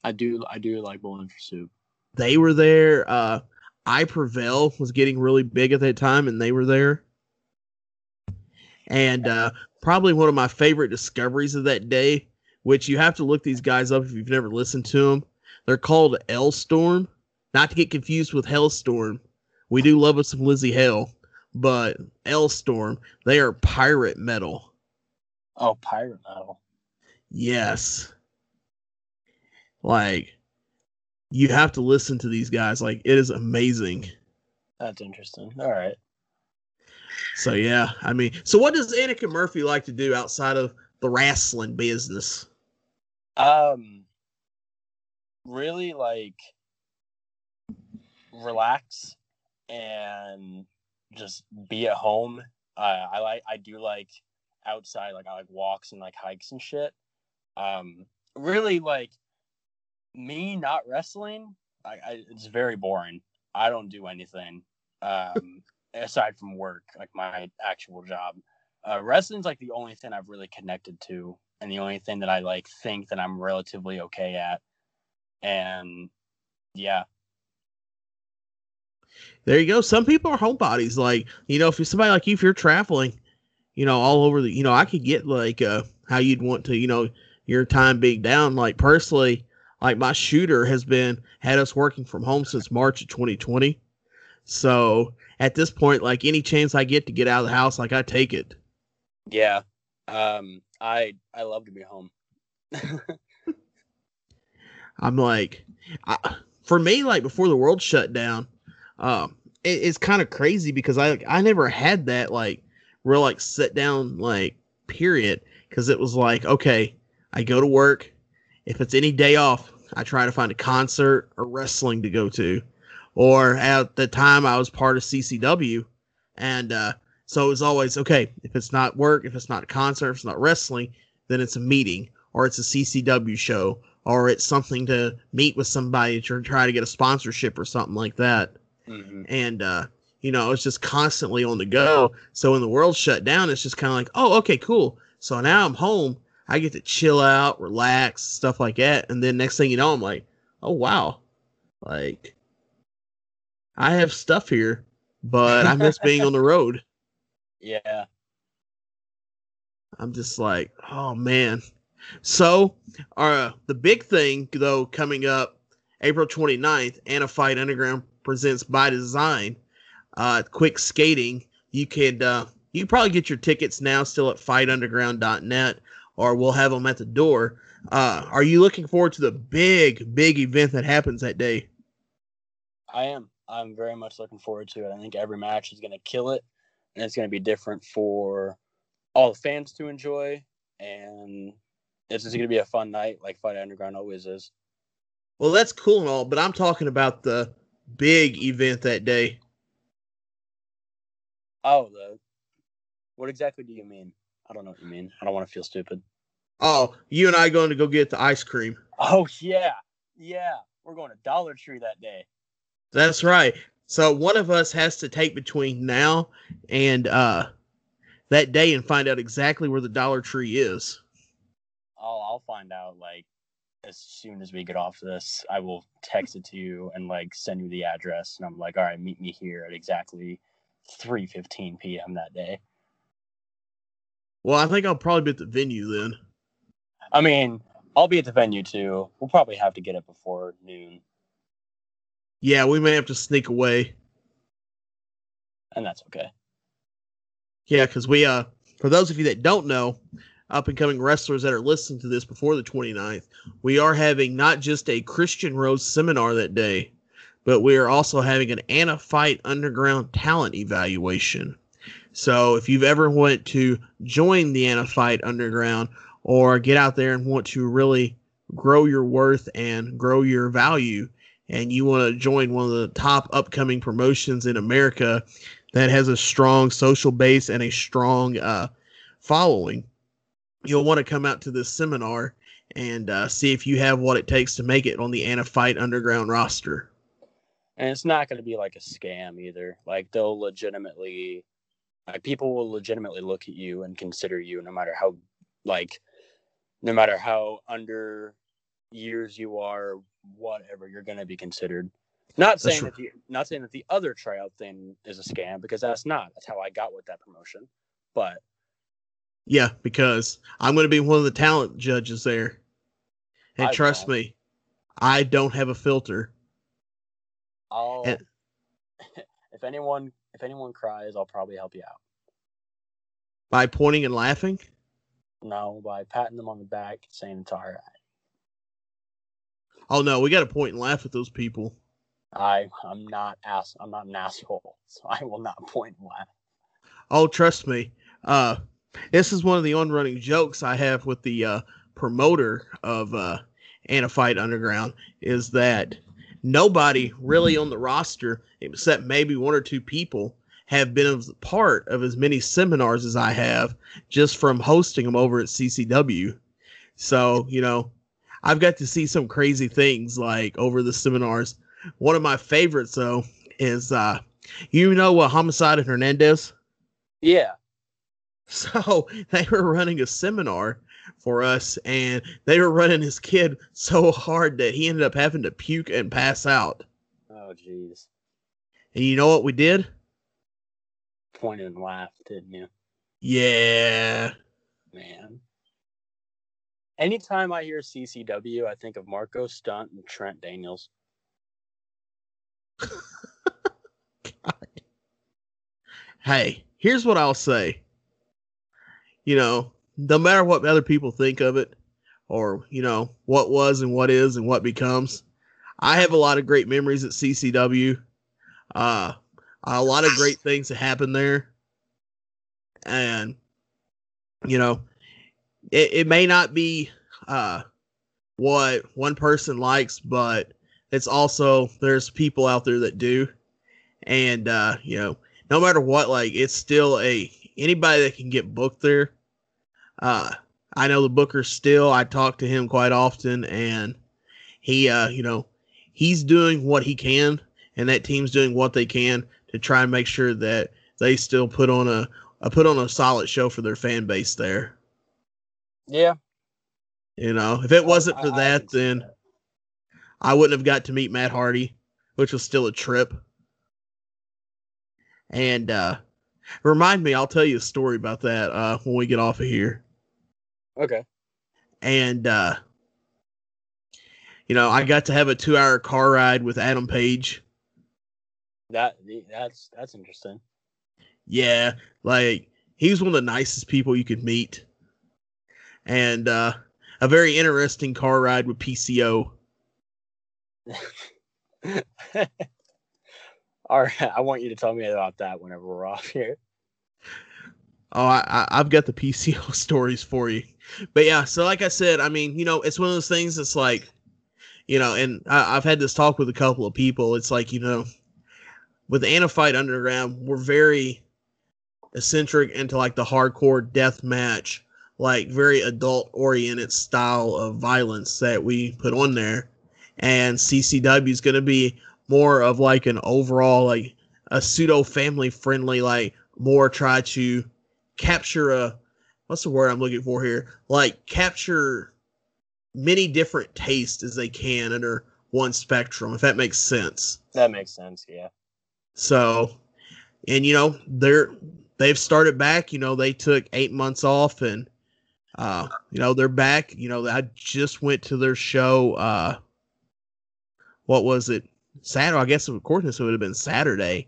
I do. I do like bowling for soup.
They were there. Uh, I Prevail was getting really big at that time, and they were there. And uh, probably one of my favorite discoveries of that day, which you have to look these guys up if you've never listened to them. They're called Alestorm, not to get confused with Halestorm. We do love us some Lzzy Hale, but Alestorm, they are pirate metal.
Oh, pirate metal.
Yes. Like you have to listen to these guys. Like it is amazing.
That's interesting. All right.
So yeah, I mean, so what does Anakin Murphy like to do outside of the wrestling business?
Um, really like relax and just be at home. Uh, I like. I do like outside. Like I like walks and like hikes and shit. Um, really like me not wrestling. I, I it's very boring. I don't do anything. Um, aside from work, like my actual job. Uh, wrestling's like the only thing I've really connected to, and the only thing that I like think that I'm relatively okay at. And yeah,
There you go. Some people are homebodies. Like you know, if you're somebody like you, if you're traveling, you know, all over the, you know, I could get like uh how you'd want to, you know, your time being down. Like personally, like my shooter has been had us working from home since March of 2020. So at this point, like any chance I get to get out of the house, like I take it.
yeah. Um, I I love to be home.
I'm like, I, for me, like before the world shut down, um, it, it's kind of crazy because I I never had that like real like sit down like period because it was like okay, I go to work. If it's any day off, I try to find a concert or wrestling to go to, or at the time I was part of CCW, and uh, so it was always okay. If it's not work, if it's not a concert, if it's not wrestling, then it's a meeting or it's a CCW show or it's something to meet with somebody to try to get a sponsorship or something like that.
hmm
And uh, you know, it's just constantly on the go. So when the world shut down, it's just kind of like, oh, okay, cool. So now I'm home. I get to chill out, relax, stuff like that. And then next thing you know, I'm like, oh wow, like I have stuff here, but I miss being on the road.
Yeah.
I'm just like, oh man. So, uh, the big thing though coming up April 29th, Anna Fight Underground presents by design, uh, quick skating. You could uh, you probably get your tickets now still at fightunderground.net or we'll have them at the door. Uh, are you looking forward to the big, big event that happens that day?
I am. I'm very much looking forward to it. I think every match is going to kill it, and it's going to be different for all the fans to enjoy, and it's just going to be a fun night, like Fight Underground always is.
Well, that's cool and all, but I'm talking about the big event that day.
Oh, the what exactly do you mean? I don't know what you mean. I don't want to feel stupid.
Oh, you and I going to go get the ice cream.
Oh yeah, yeah. We're going to Dollar Tree that day.
That's right. So one of us has to take between now and uh that day and find out exactly where the Dollar Tree is.
I'll I'll find out like as soon as we get off this. I will text it to you and like send you the address, and I'm like, all right, meet me here at exactly 3:15 p.m. that day.
Well, I think I'll probably be at the venue then.
I mean, I'll be at the venue too. We'll probably have to get it before noon.
Yeah, we may have to sneak away.
And that's okay.
Yeah, because we uh for those of you that don't know, up and coming wrestlers that are listening to this before the 29th, we are having not just a Christian Rose seminar that day, but we are also having an Anna Fight Underground talent evaluation. So if you've ever went to join the Anna Fight Underground or get out there and want to really grow your worth and grow your value, and you want to join one of the top upcoming promotions in America that has a strong social base and a strong uh, following, you'll want to come out to this seminar and uh, see if you have what it takes to make it on the Anna Fight Underground roster.
And it's not going to be like a scam either. Like they'll legitimately, like people will legitimately look at you and consider you, no matter how, like, no matter how under years you are, whatever you're going to be considered. Not saying that the not saying that the other tryout thing is a scam because that's not. That's how I got with that promotion. But
yeah, because I'm going to be one of the talent judges there. And I trust won't. me, I don't have a filter.
I'll and, if anyone if anyone cries, I'll probably help you out.
By pointing and laughing?
No, by patting them on the back saying it's all right.
Oh no, we got to point and laugh at those people.
I I'm not ass I'm not an asshole, so I will not point and laugh.
Oh, trust me. Uh, this is one of the on-running jokes I have with the uh, promoter of uh, Underground is that nobody really on the roster, except maybe one or two people, have been a part of as many seminars as I have just from hosting them over at CCW. So, you know, I've got to see some crazy things like over the seminars. One of my favorites though is uh you know what homicide and Hernandez?
Yeah.
So they were running a seminar for us and they were running his kid so hard that he ended up having to puke and pass out.
Oh jeez.
And you know what we did?
Pointed and laughed, didn't you?
Yeah.
Man. Anytime I hear CCW, I think of Marco Stunt and Trent Daniels.
hey, here's what I'll say. You know, no matter what other people think of it, or you know what was and what is and what becomes, I have a lot of great memories at CCW. Uh, a lot of great things that happened there, and you know, it, it may not be uh, what one person likes, but it's also there's people out there that do, and uh, you know, no matter what, like it's still a anybody that can get booked there. Uh, I know the booker still. I talk to him quite often, and he, uh, you know, he's doing what he can, and that team's doing what they can to try and make sure that they still put on a, a put on a solid show for their fan base there.
Yeah.
You know, if it wasn't for I, that, I then that. I wouldn't have got to meet Matt Hardy, which was still a trip. And uh remind me, I'll tell you a story about that uh when we get off of here.
Okay.
And uh you know, I got to have a 2-hour car ride with Adam Page.
That that's that's interesting.
Yeah, like he was one of the nicest people you could meet. And uh a very interesting car ride with PCO.
All right, I want you to tell me about that whenever we're off here.
Oh, I, I've got the PCO stories for you, but yeah. So, like I said, I mean, you know, it's one of those things. It's like, you know, and I, I've had this talk with a couple of people. It's like, you know, with Anna Fight Underground, we're very eccentric into like the hardcore death match like very adult oriented style of violence that we put on there. And CCW is going to be more of like an overall, like a pseudo family friendly, like more try to capture a, what's the word I'm looking for here? Like capture many different tastes as they can under one spectrum, if that makes sense.
That makes sense, yeah.
So, and you know, they're, they've started back, you know, they took eight months off and uh, you know, they're back. You know, I just went to their show. Uh, what was it? Saturday. I guess according to this, it would have been Saturday,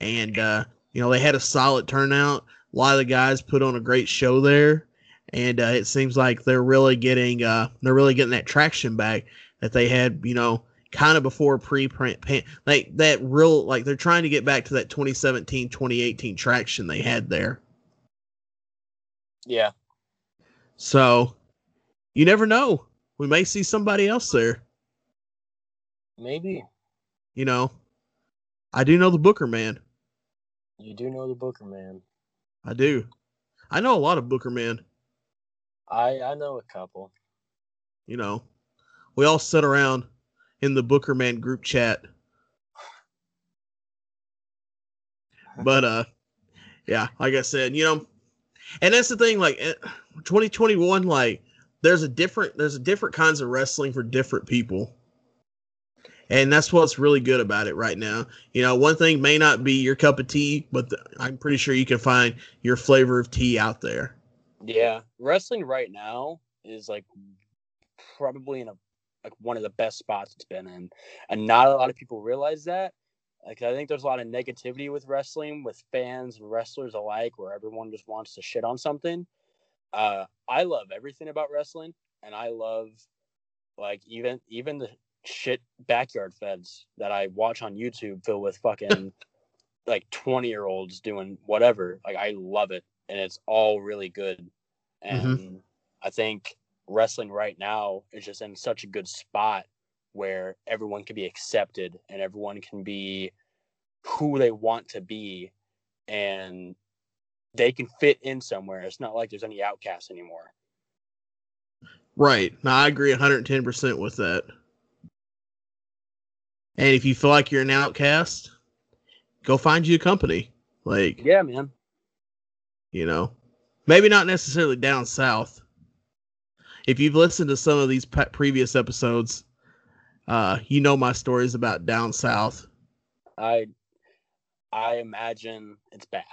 and uh, you know they had a solid turnout. A lot of the guys put on a great show there, and uh, it seems like they're really getting uh, they're really getting that traction back that they had. You know, kind of before pre-print like that real like they're trying to get back to that 2017 2018 traction they had there
yeah
so you never know. We may see somebody else there.
Maybe.
You know i do know the booker man.
You do know the booker man.
I do. I know a lot of booker man.
I i know a couple.
You know we all sit around in the Booker Man group chat. But uh yeah, like I said, you know, and that's the thing like eh, 2021 like there's a different there's a different kinds of wrestling for different people. And that's what's really good about it right now. You know, one thing may not be your cup of tea, but the, I'm pretty sure you can find your flavor of tea out there.
Yeah, wrestling right now is like probably in a like one of the best spots it's been in, and not a lot of people realize that. Like I think there's a lot of negativity with wrestling, with fans and wrestlers alike, where everyone just wants to shit on something. Uh, I love everything about wrestling, and I love like even even the shit backyard feds that I watch on YouTube filled with fucking like 20 year olds doing whatever. Like I love it and it's all really good. Mm-hmm. And mm-hmm. I think wrestling right now is just in such a good spot where everyone can be accepted and everyone can be who they want to be and they can fit in somewhere. It's not like there's any outcasts anymore.
Right. Now I agree 110% with that. And if you feel like you're an outcast, go find you a company. Like
Yeah, man.
You know. Maybe not necessarily down south, if you've listened to some of these pe- previous episodes, uh, you know my stories about down south.
I, I imagine it's bad.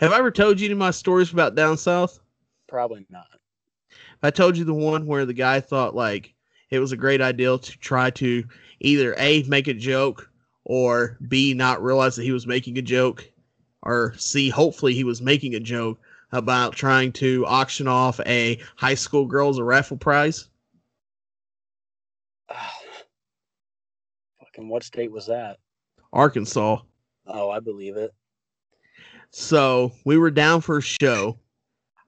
Have I ever told you any of my stories about down south?
Probably not.
I told you the one where the guy thought like it was a great idea to try to either a make a joke or b not realize that he was making a joke or c hopefully he was making a joke about trying to auction off a high school girls a raffle prize?
fucking what state was that?
Arkansas.
Oh, I believe it.
So we were down for a show.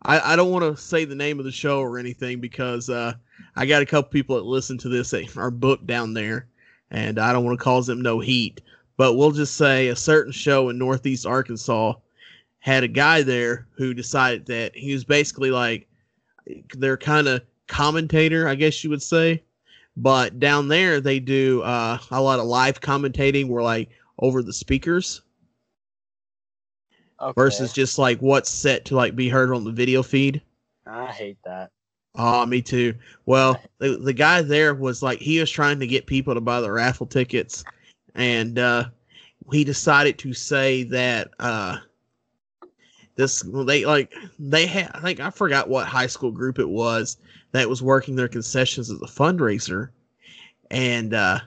I, I don't want to say the name of the show or anything because uh, I got a couple people that listen to this are booked down there, and I don't want to cause them no heat. But we'll just say a certain show in Northeast Arkansas had a guy there who decided that he was basically like their kind of commentator, I guess you would say. But down there, they do uh, a lot of live commentating where like over the speakers okay. versus just like what's set to like be heard on the video feed.
I hate that.
Oh, me too. Well, the, the guy there was like he was trying to get people to buy the raffle tickets, and uh, he decided to say that uh, this they like they had I think I forgot what high school group it was that was working their concessions as a fundraiser, and uh,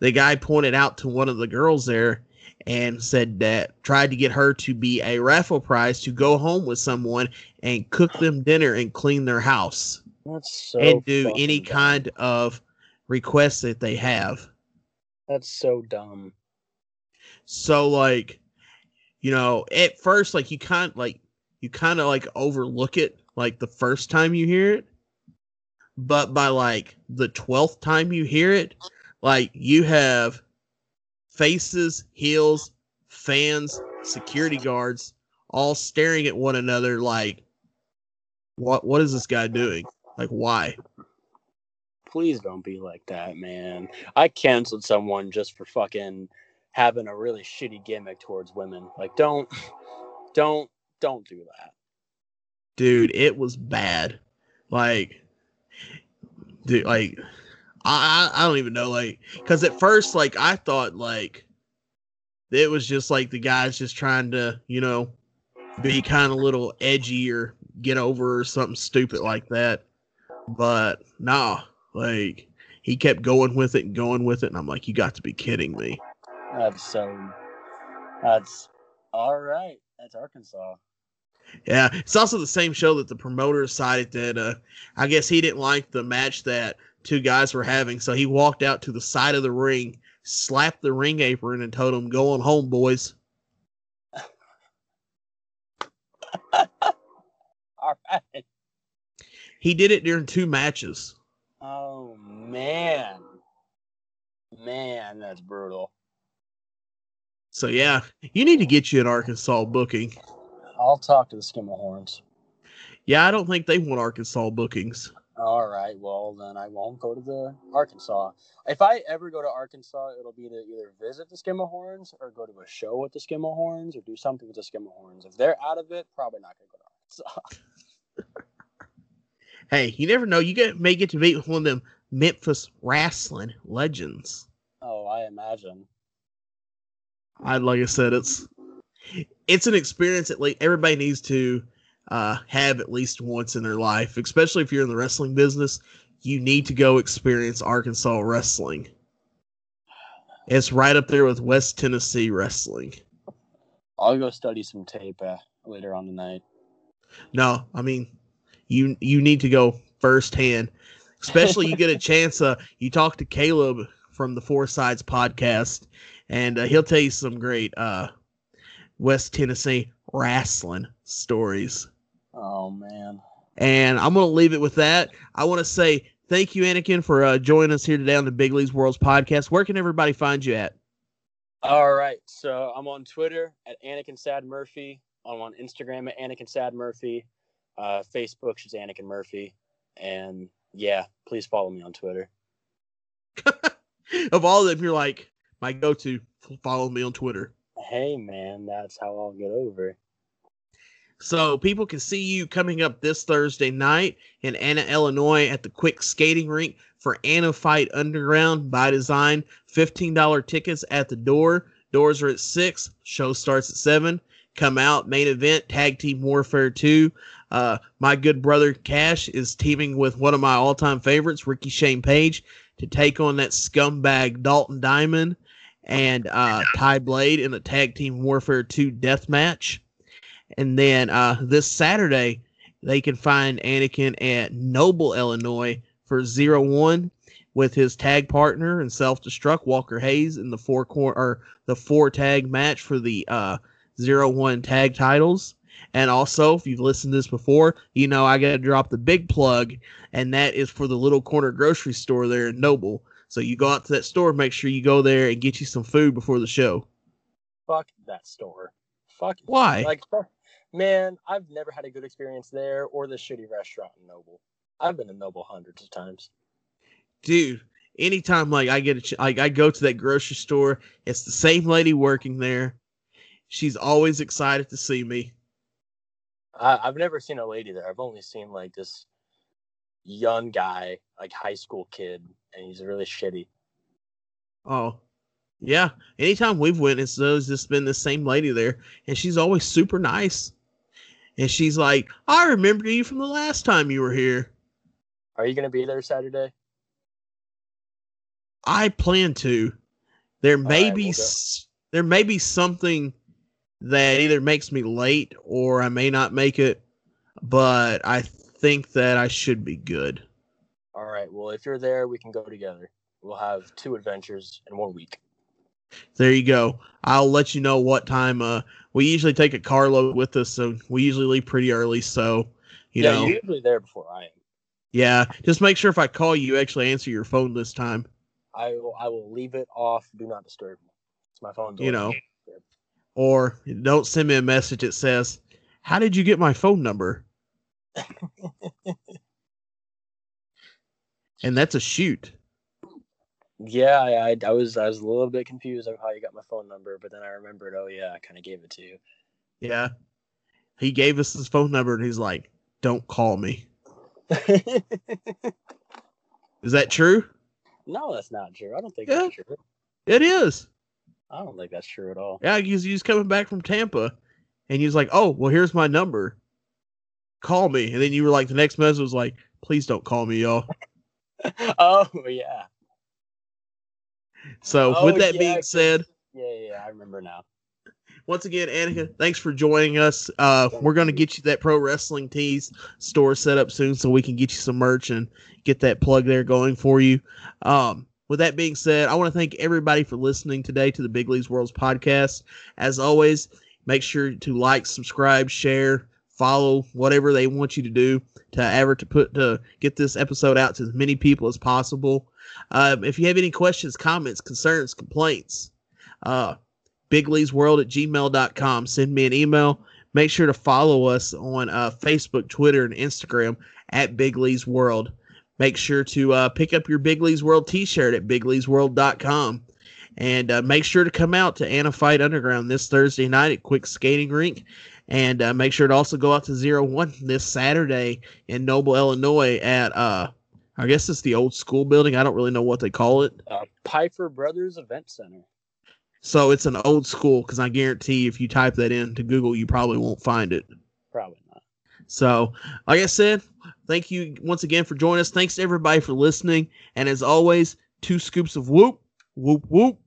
the guy pointed out to one of the girls there and said that tried to get her to be a raffle prize to go home with someone and cook them dinner and clean their house That's
so
and do any dumb. kind of request that they have.
That's so dumb.
So like you know, at first, like you kind like you kind of like overlook it like the first time you hear it, but by like the twelfth time you hear it, like you have faces, heels, fans, security guards all staring at one another like what what is this guy doing? Like why?
Please don't be like that, man. I canceled someone just for fucking having a really shitty gimmick towards women. Like don't don't don't do that.
Dude, it was bad. Like dude, like I I don't even know like cuz at first like I thought like it was just like the guys just trying to, you know, be kind of little edgy or get over or something stupid like that. But nah, like he kept going with it and going with it, and I'm like, you got to be kidding me.
That's so. That's all right. That's Arkansas.
Yeah, it's also the same show that the promoter decided that uh, I guess he didn't like the match that two guys were having, so he walked out to the side of the ring, slapped the ring apron, and told them, "Go on home, boys."
All right.
He did it during two matches.
Oh man, man, that's brutal.
So yeah, you need to get you an Arkansas booking.
I'll talk to the Skimmerhorns.
Yeah, I don't think they want Arkansas bookings.
All right, well then I won't go to the Arkansas. If I ever go to Arkansas, it'll be to either visit the Skimmerhorns or go to a show with the Skimmerhorns or do something with the Skimmerhorns. If they're out of it, probably not gonna go to Arkansas.
Hey, you never know. You get may get to meet one of them Memphis wrestling legends.
Oh, I imagine.
I like I said, it's it's an experience that like everybody needs to uh, have at least once in their life, especially if you're in the wrestling business. You need to go experience Arkansas wrestling. It's right up there with West Tennessee wrestling.
I'll go study some tape uh, later on tonight.
No, I mean, you you need to go firsthand. Especially you get a chance. Uh, you talk to Caleb from the Four Sides podcast, and uh, he'll tell you some great uh, West Tennessee wrestling stories.
Oh man.
And I'm going to leave it with that. I want to say thank you, Anakin, for uh, joining us here today on the Big Leagues Worlds podcast. Where can everybody find you at?
All right. So I'm on Twitter at Anakin Sad Murphy. I'm on Instagram at Anakin Sad Murphy. Uh, Facebook is Anakin Murphy. And yeah, please follow me on Twitter.
of all of them, you're like my go-to. Follow me on Twitter.
Hey man, that's how I'll get over.
So people can see you coming up this Thursday night in Anna, Illinois at the Quick Skating Rink for Anna Fight Underground by Design. $15 tickets at the door. Doors are at 6. Show starts at 7. Come out. Main event, Tag Team Warfare 2. Uh, my good brother Cash is teaming with one of my all-time favorites, Ricky Shane Page, to take on that scumbag Dalton Diamond and uh, Ty Blade in the Tag Team Warfare 2 death match. And then uh, this Saturday, they can find Anakin at Noble, Illinois for zero one with his tag partner and self destruct Walker Hayes in the four cor- or the four tag match for the uh, zero one tag titles. And also, if you've listened to this before, you know I got to drop the big plug, and that is for the little corner grocery store there in Noble. So you go out to that store, make sure you go there and get you some food before the show.
Fuck that store. Fuck.
Why?
Like, fuck- man, I've never had a good experience there or the shitty restaurant in Noble. I've been in Noble hundreds of times.
dude anytime like i get a ch- like i go to that grocery store it's the same lady working there she's always excited to see me
I, I've never seen a lady there. I've only seen like this young guy, like high school kid, and he's really shitty.
oh yeah anytime we've went it's always just been the same lady there and she's always super nice and she's like i remember you from the last time you were here
Are you gonna be there Saturday?
i plan to there may
right,
be
we'll
there may be something that either makes me late or i may not make it but i think that i should be good
All right. Well, if you're there, we can go together. We'll have two adventures in one week.
There you go. I'll let you know what time. Uh, we usually take a carload with us, so we usually leave pretty early. So, you
yeah,
know,
you're usually there before I am.
yeah. Just make sure if I call you, you actually answer your phone this time.
I will. I will leave it off. Do not disturb. It's my phone.
You know, or don't send me a message that says, "How did you get my phone number?" and that's a shoot.
Yeah, I, I, was. I was a little bit confused of how you got my phone number, but then I remembered. Oh yeah, I kind of gave it to you.
Yeah. He gave us his phone number, and he's like, "Don't call me." Is that true?
no, that's not true. I don't think
Yeah.
that's true.
It is.
I don't think that's true at all.
Yeah, he's he was coming back from Tampa, and he's like, "Oh, well, here's my number. Call me." And then you were like, the next message was like, "Please don't call me, y'all."
oh yeah,
So,
Oh,
with that
yeah,
being said,
Yeah, yeah, yeah, I remember now.
once again, Anakin, thanks for joining us. Uh, we're going to get you that pro wrestling tees store set up soon, so we can get you some merch and get that plug there going for you. Um, with that being said, I want to thank everybody for listening today to the Big Leagues Worlds podcast. As always, make sure to like, subscribe, share, follow, whatever they want you to do to ever to put to get this episode out to as many people as possible. Um, if you have any questions, comments, concerns, complaints, uh, bigleesworld at gmail.com. Send me an email. Make sure to follow us on uh, Facebook, Twitter, and Instagram at Big Lee's World. Make sure to uh, pick up your Big Lee's World t shirt at bigleesworld.com. And uh, make sure to come out to Anna Fight Underground this Thursday night at Quick Skating Rink. And uh, make sure to also go out to Zero One this Saturday in Noble, Illinois at, uh, I guess it's the old school building. I don't really know what they call it.
Uh, Piper Brothers Event Center.
So it's an old school because I guarantee if you type that into Google, you probably won't find it.
Probably not.
So, like I said, thank you once again for joining us. Thanks to everybody for listening. And as always, two scoops of whoop, whoop, whoop.